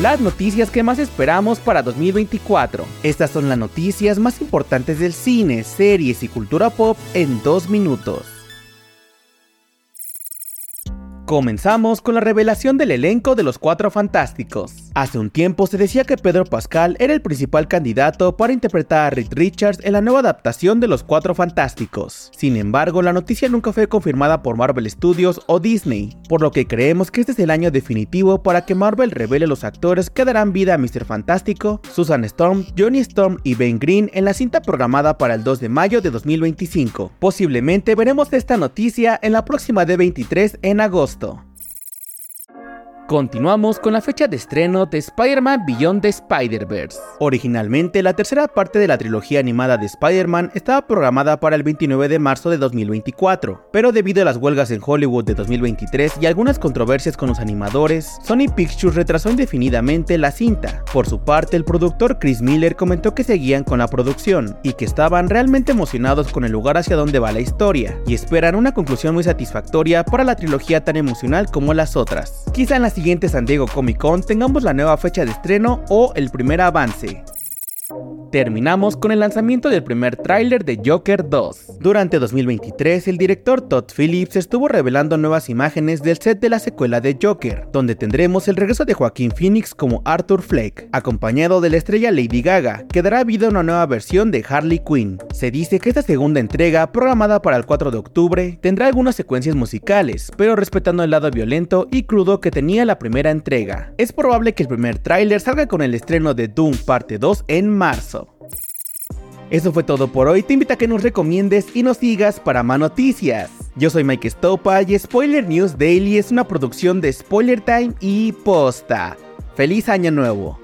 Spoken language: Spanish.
las noticias que más esperamos para 2024. Estas son las noticias más importantes del cine, series y cultura pop en dos minutos. Comenzamos con la revelación del elenco de los Cuatro Fantásticos. Hace un tiempo se decía que Pedro Pascal era el principal candidato para interpretar a Reed Richards en la nueva adaptación de Los Cuatro Fantásticos. Sin embargo, la noticia nunca fue confirmada por Marvel Studios o Disney, por lo que creemos que este es el año definitivo para que Marvel revele los actores que darán vida a Mr. Fantástico, Susan Storm, Johnny Storm y Ben Green en la cinta programada para el 2 de mayo de 2025. Posiblemente veremos esta noticia en la próxima D23 en agosto esto. Continuamos con la fecha de estreno de Spider-Man Beyond the Spider-Verse. Originalmente, la tercera parte de la trilogía animada de Spider-Man estaba programada para el 29 de marzo de 2024, pero debido a las huelgas en Hollywood de 2023 y algunas controversias con los animadores, Sony Pictures retrasó indefinidamente la cinta. Por su parte, el productor Chris Miller comentó que seguían con la producción y que estaban realmente emocionados con el lugar hacia donde va la historia y esperan una conclusión muy satisfactoria para la trilogía tan emocional como las otras. Quizá en la siguiente San Diego Comic Con tengamos la nueva fecha de estreno o el primer avance. Terminamos con el lanzamiento del primer tráiler de Joker 2. Durante 2023, el director Todd Phillips estuvo revelando nuevas imágenes del set de la secuela de Joker, donde tendremos el regreso de Joaquín Phoenix como Arthur Fleck, acompañado de la estrella Lady Gaga, que dará vida a una nueva versión de Harley Quinn. Se dice que esta segunda entrega, programada para el 4 de octubre, tendrá algunas secuencias musicales, pero respetando el lado violento y crudo que tenía la primera entrega. Es probable que el primer tráiler salga con el estreno de Doom Parte 2 en marzo. Eso fue todo por hoy, te invito a que nos recomiendes y nos sigas para más noticias. Yo soy Mike Stopa y Spoiler News Daily es una producción de Spoiler Time y Posta. ¡Feliz Año Nuevo!